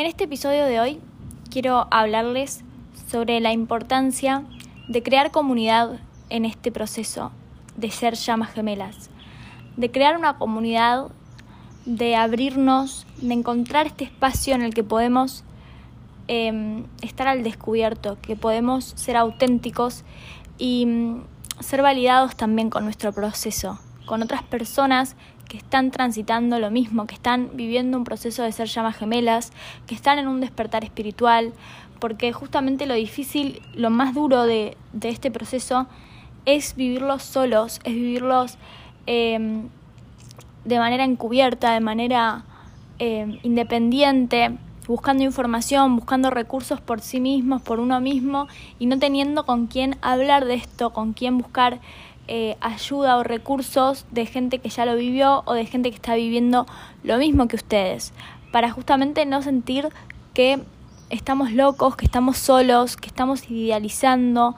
En este episodio de hoy quiero hablarles sobre la importancia de crear comunidad en este proceso de ser llamas gemelas, de crear una comunidad, de abrirnos, de encontrar este espacio en el que podemos em, estar al descubierto, que podemos ser auténticos y mm, ser validados también con nuestro proceso, con otras personas que están transitando lo mismo, que están viviendo un proceso de ser llamas gemelas, que están en un despertar espiritual, porque justamente lo difícil, lo más duro de, este proceso es vivirlos solos, es vivirlos em, de manera encubierta, de manera em, independiente, buscando información, buscando recursos por sí mismos, por uno mismo, y no teniendo con quién hablar de esto, con quién buscar eh, ayuda o recursos de gente que ya lo vivió o de gente que está viviendo lo mismo que ustedes, para justamente no sentir que estamos locos, que estamos solos, que estamos idealizando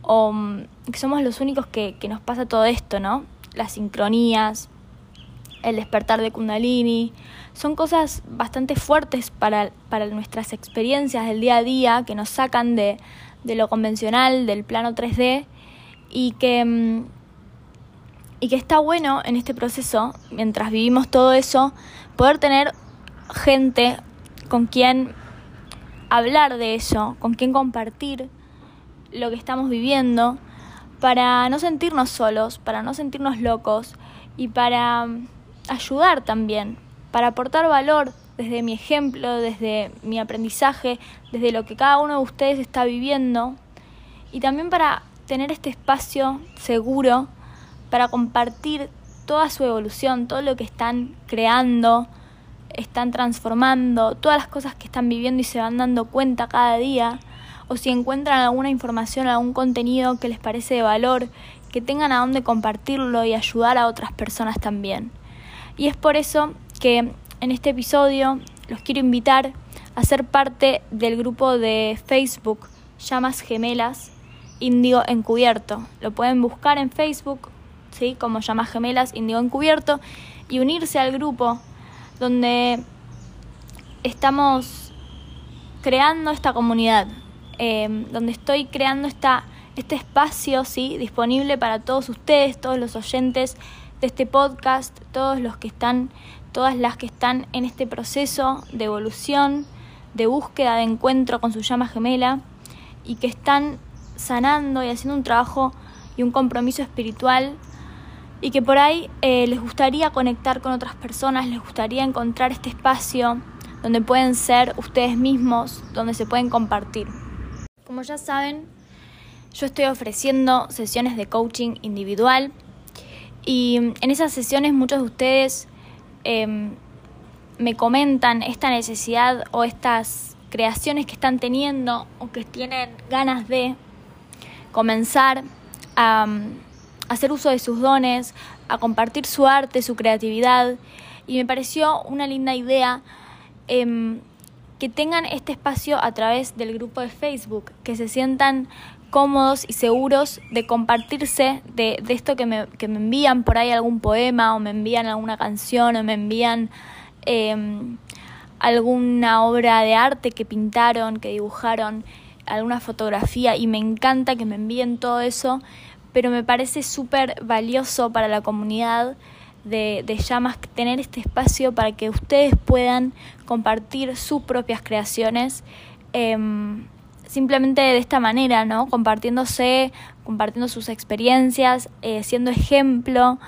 o mm, que somos los únicos que, nos pasa todo esto, ¿no? Las sincronías, el despertar de Kundalini, son cosas bastante fuertes para, para nuestras experiencias del día a día que nos sacan de, de lo convencional, del plano 3D y que, mm, y que está bueno en este proceso, mientras vivimos todo eso, poder tener gente con quien hablar de eso, con quien compartir lo que estamos viviendo, para no sentirnos solos, para no sentirnos locos y para mm, ayudar también, para aportar valor desde mi ejemplo, desde mi aprendizaje, desde lo que cada uno de ustedes está viviendo y también para tener este espacio seguro para compartir toda su evolución, todo lo que están creando, están transformando, todas las cosas que están viviendo y se van dando cuenta cada día, o si encuentran alguna información, algún contenido que les parece de valor, que tengan a dónde compartirlo y ayudar a otras personas también. Y es por eso que en este episodio los quiero invitar a ser parte del grupo de Facebook Llamas Gemelas Indigo Encubierto. Lo pueden buscar en Facebook, ¿sí? como Llamas Gemelas Indigo Encubierto, y unirse al grupo donde estamos creando esta comunidad, em, donde estoy creando esta, este espacio ¿sí? disponible para todos ustedes, todos los oyentes de este podcast, todos los que están, todas las que están en este proceso de evolución, de búsqueda, de encuentro con su llama gemela y que están sanando y haciendo un trabajo y un compromiso espiritual y que por ahí eh, les gustaría conectar con otras personas, les gustaría encontrar este espacio donde pueden ser ustedes mismos, donde se pueden compartir. Como ya saben, yo estoy ofreciendo sesiones de coaching individual y en esas sesiones muchos de ustedes em, me comentan esta necesidad o estas creaciones que están teniendo o que tienen ganas de comenzar a, hacer uso de sus dones, a compartir su arte, su creatividad. Y me pareció una linda idea em, que tengan este espacio a través del grupo de Facebook, que se sientan cómodos y seguros de compartirse de, de esto que me, que me, envían por ahí algún poema o me envían alguna canción o me envían em, alguna obra de arte que pintaron, que dibujaron alguna fotografía y me encanta que me envíen todo eso, pero me parece súper valioso para la comunidad de, de, llamas tener este espacio para que ustedes puedan compartir sus propias creaciones. Em, simplemente de esta manera, ¿no? Compartiéndose, compartiendo sus experiencias, eh, siendo ejemplo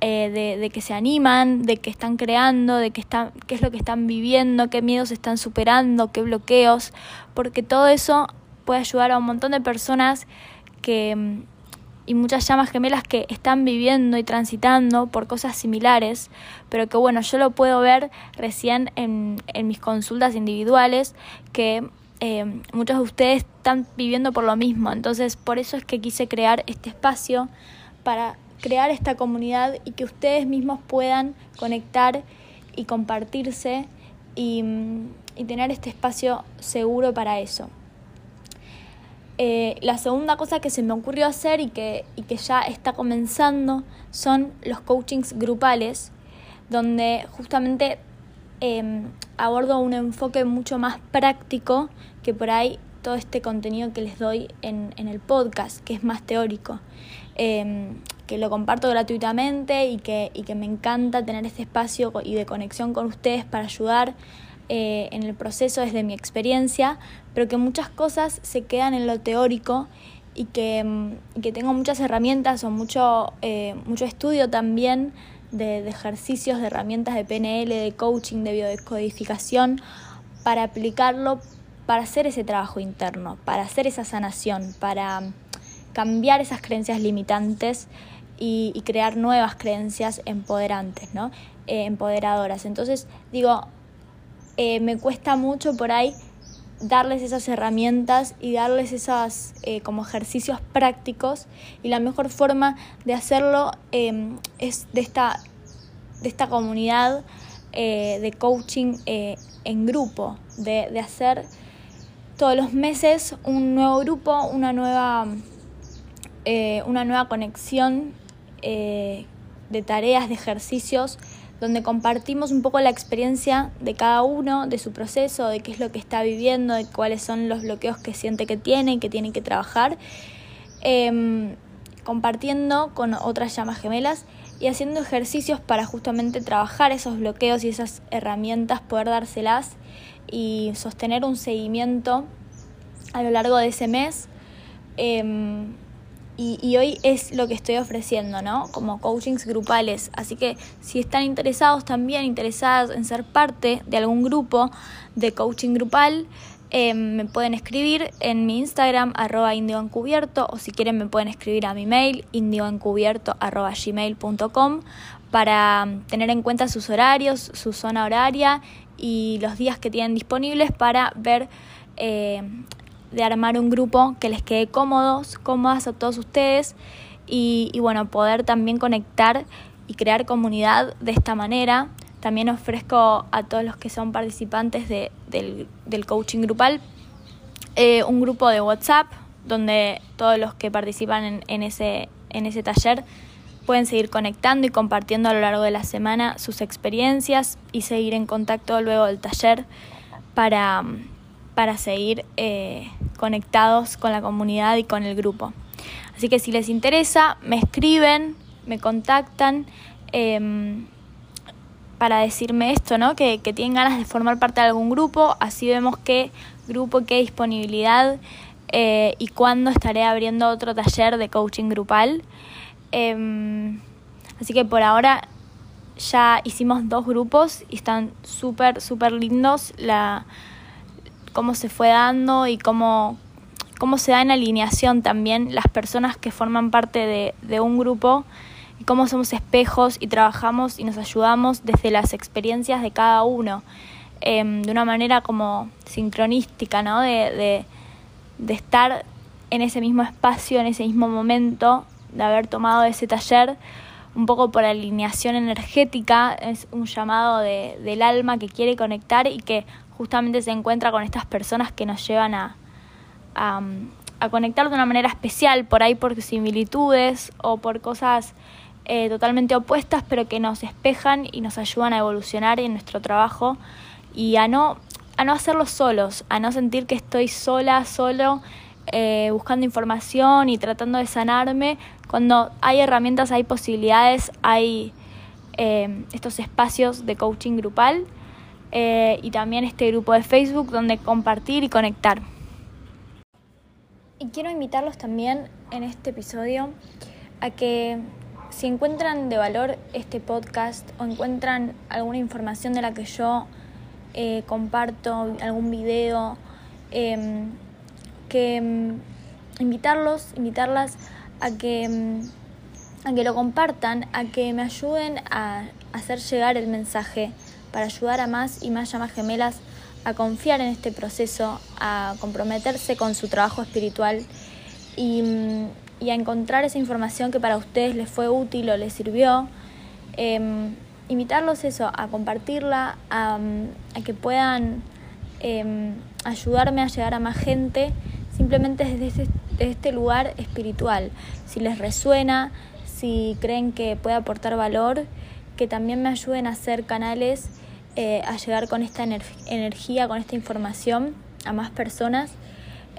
eh, de, que se animan, de que están creando, de que están, qué es lo que están viviendo, qué miedos están superando, qué bloqueos, porque todo eso puede ayudar a un montón de personas que mm, y muchas llamas gemelas que están viviendo y transitando por cosas similares, pero que bueno, yo lo puedo ver recién en, en mis consultas individuales, que eh, muchos de ustedes están viviendo por lo mismo, entonces por eso es que quise crear este espacio para crear esta comunidad y que ustedes mismos puedan conectar y compartirse y, mm, y tener este espacio seguro para eso. Eh, la segunda cosa que se me ocurrió hacer y que, y que ya está comenzando son los coachings grupales, donde justamente em, abordo un enfoque mucho más práctico que por ahí todo este contenido que les doy en, el podcast, que es más teórico, em, que lo comparto gratuitamente y que, y que me encanta tener este espacio y de conexión con ustedes para ayudar eh, en el proceso desde mi experiencia, pero que muchas cosas se quedan en lo teórico y que, mm, que tengo muchas herramientas o mucho, eh, mucho estudio también de, de, ejercicios, de herramientas de PNL, de coaching, de biodescodificación, para aplicarlo, para hacer ese trabajo interno, para hacer esa sanación, para mm, cambiar esas creencias limitantes y, crear nuevas creencias empoderantes, ¿no? Eh, empoderadoras. Entonces, digo, eh, me cuesta mucho por ahí darles esas herramientas y darles esos eh, como ejercicios prácticos y la mejor forma de hacerlo em, es de esta, de esta comunidad de coaching en grupo, de, de, hacer todos los meses un nuevo grupo, una nueva, una nueva conexión de tareas, de ejercicios donde compartimos un poco la experiencia de cada uno, de su proceso, de qué es lo que está viviendo, de cuáles son los bloqueos que siente que tiene que tiene que trabajar, em, compartiendo con otras llamas gemelas y haciendo ejercicios para justamente trabajar esos bloqueos y esas herramientas, poder dárselas y sostener un seguimiento a lo largo de ese mes. Em, y, hoy es lo que estoy ofreciendo, ¿no? Como coachings grupales. Así que si están interesados también, interesadas en ser parte de algún grupo de coaching grupal, eh, me pueden escribir en mi Instagram, arroba indioencubierto, o si quieren me pueden escribir a mi mail, indioencubierto, arroba gmail.com, para tener en cuenta sus horarios, su zona horaria y los días que tienen disponibles para ver eh, de armar un grupo que les quede cómodos, cómodas a todos ustedes y, bueno, poder también conectar y crear comunidad de esta manera. También ofrezco a todos los que son participantes de, del, coaching grupal eh, un grupo de WhatsApp donde todos los que participan en, en, ese, en ese taller pueden seguir conectando y compartiendo a lo largo de la semana sus experiencias y seguir en contacto luego del taller para, para seguir eh, conectados con la comunidad y con el grupo. Así que si les interesa, me escriben, me contactan em, para decirme esto, ¿no? Que, tienen ganas de formar parte de algún grupo, así vemos qué grupo, qué disponibilidad eh, y cuándo estaré abriendo otro taller de coaching grupal. Em, así que por ahora ya hicimos dos grupos y están súper, súper lindos. La, cómo se fue dando y cómo, cómo se da en alineación también las personas que forman parte de, un grupo y cómo somos espejos y trabajamos y nos ayudamos desde las experiencias de cada uno, em, de una manera como sincronística, ¿no? De, de, de estar en ese mismo espacio, en ese mismo momento, de haber tomado ese taller, un poco por alineación energética, es un llamado de, del alma que quiere conectar y que justamente se encuentra con estas personas que nos llevan a, a, conectar de una manera especial, por ahí por similitudes o por cosas eh, totalmente opuestas, pero que nos espejan y nos ayudan a evolucionar en nuestro trabajo y a no, a no hacerlo solos, a no sentir que estoy sola, solo, eh, buscando información y tratando de sanarme, cuando hay herramientas, hay posibilidades, hay eh, estos espacios de coaching grupal eh, y también este grupo de Facebook donde compartir y conectar. Y quiero invitarlos también en este episodio a que si encuentran de valor este podcast o encuentran alguna información de la que yo eh, comparto, algún video, em, que em, invitarlos, invitarlas a que, em, a que lo compartan, a que me ayuden a hacer llegar el mensaje para ayudar a más y más llamas gemelas a confiar en este proceso, a comprometerse con su trabajo espiritual y, mm, a encontrar esa información que para ustedes les fue útil o les sirvió. Em, invitarlos eso, a compartirla, a, mm, que puedan em, ayudarme a llegar a más gente simplemente desde este, desde este lugar espiritual. Si les resuena, si creen que puede aportar valor, que también me ayuden a hacer canales eh, a llegar con esta energía, con esta información a más personas,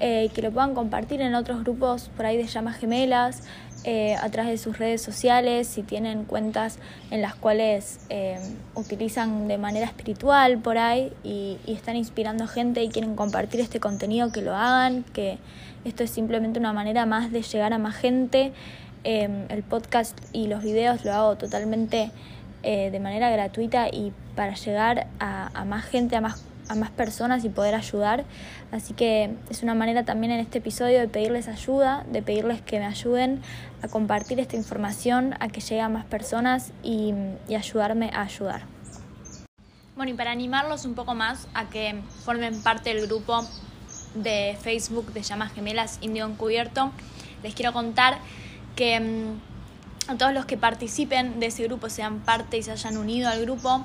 eh, que lo puedan compartir en otros grupos por ahí de llamas gemelas, eh, a través de sus redes sociales, si tienen cuentas en las cuales utilizan de manera espiritual por ahí y, y, están inspirando gente y quieren compartir este contenido, que lo hagan, que esto es simplemente una manera más de llegar a más gente. el podcast y los videos lo hago totalmente eh, de manera gratuita y para llegar a, más gente, a más, a más personas y poder ayudar. Así que es una manera también en este episodio de pedirles ayuda, de pedirles que me ayuden a compartir esta información, a que llegue a más personas y, y ayudarme a ayudar. Bueno, y para animarlos un poco más a que formen parte del grupo de Facebook de Llamas Gemelas Indio Encubierto, les quiero contar que mm, a todos los que participen de ese grupo, sean parte y se hayan unido al grupo.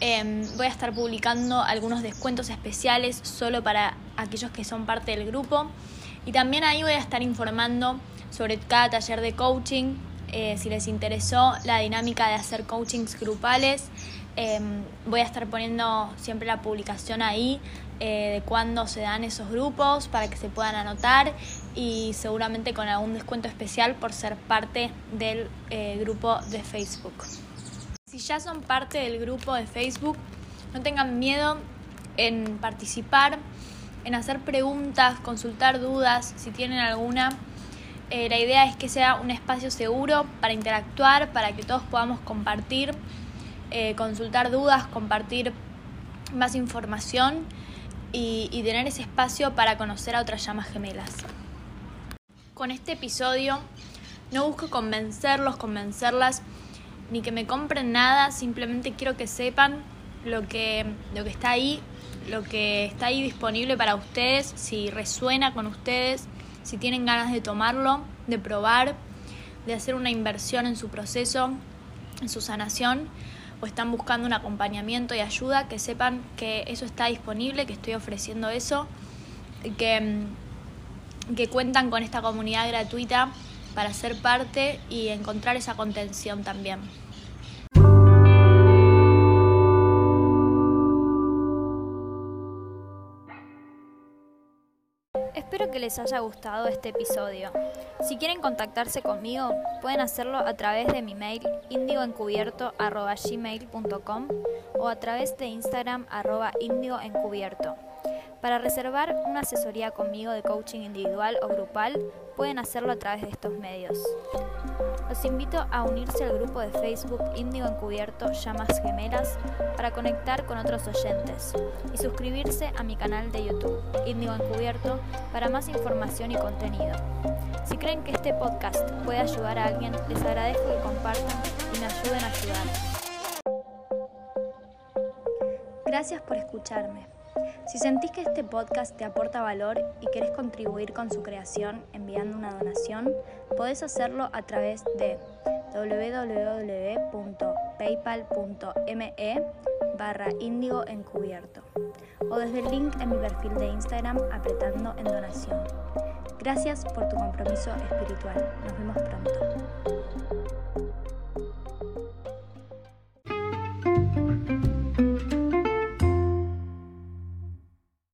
Em, voy a estar publicando algunos descuentos especiales solo para aquellos que son parte del grupo. Y también ahí voy a estar informando sobre cada taller de coaching, eh, si les interesó la dinámica de hacer coachings grupales. Em, voy a estar poniendo siempre la publicación ahí eh, de cuándo se dan esos grupos para que se puedan anotar y seguramente con algún descuento especial por ser parte del eh, grupo de Facebook. Si ya son parte del grupo de Facebook, no tengan miedo en participar, en hacer preguntas, consultar dudas, si tienen alguna. Eh, la idea es que sea un espacio seguro para interactuar, para que todos podamos compartir, consultar dudas, compartir más información y, tener ese espacio para conocer a otras llamas gemelas. Con este episodio. No busco convencerlos, convencerlas, ni que me compren nada, simplemente quiero que sepan lo que, lo que está ahí, lo que está ahí disponible para ustedes, si resuena con ustedes, si tienen ganas de tomarlo, de probar, de hacer una inversión en su proceso, en su sanación o están buscando un acompañamiento y ayuda, que sepan que eso está disponible, que estoy ofreciendo eso, que, mm, que cuentan con esta comunidad gratuita para ser parte y encontrar esa contención también. Espero que les haya gustado este episodio. Si quieren contactarse conmigo, pueden hacerlo a través de mi mail indioencubierto.gmail.com o a través de Instagram arroba indioencubierto. Para reservar una asesoría conmigo de coaching individual o grupal, pueden hacerlo a través de estos medios. Los invito a unirse al grupo de Facebook Índigo Encubierto Llamas Gemelas para conectar con otros oyentes y suscribirse a mi canal de YouTube Índigo Encubierto para más información y contenido. Si creen que este podcast puede ayudar a alguien, les agradezco que compartan y me ayuden a ayudar. Gracias por escucharme. Si sentís que este podcast te aporta valor y querés contribuir con su creación enviando una donación, podés hacerlo a través de www.paypal.me barra índigo encubierto o desde el link en mi perfil de Instagram apretando en donación. Gracias por tu compromiso espiritual. Nos vemos pronto.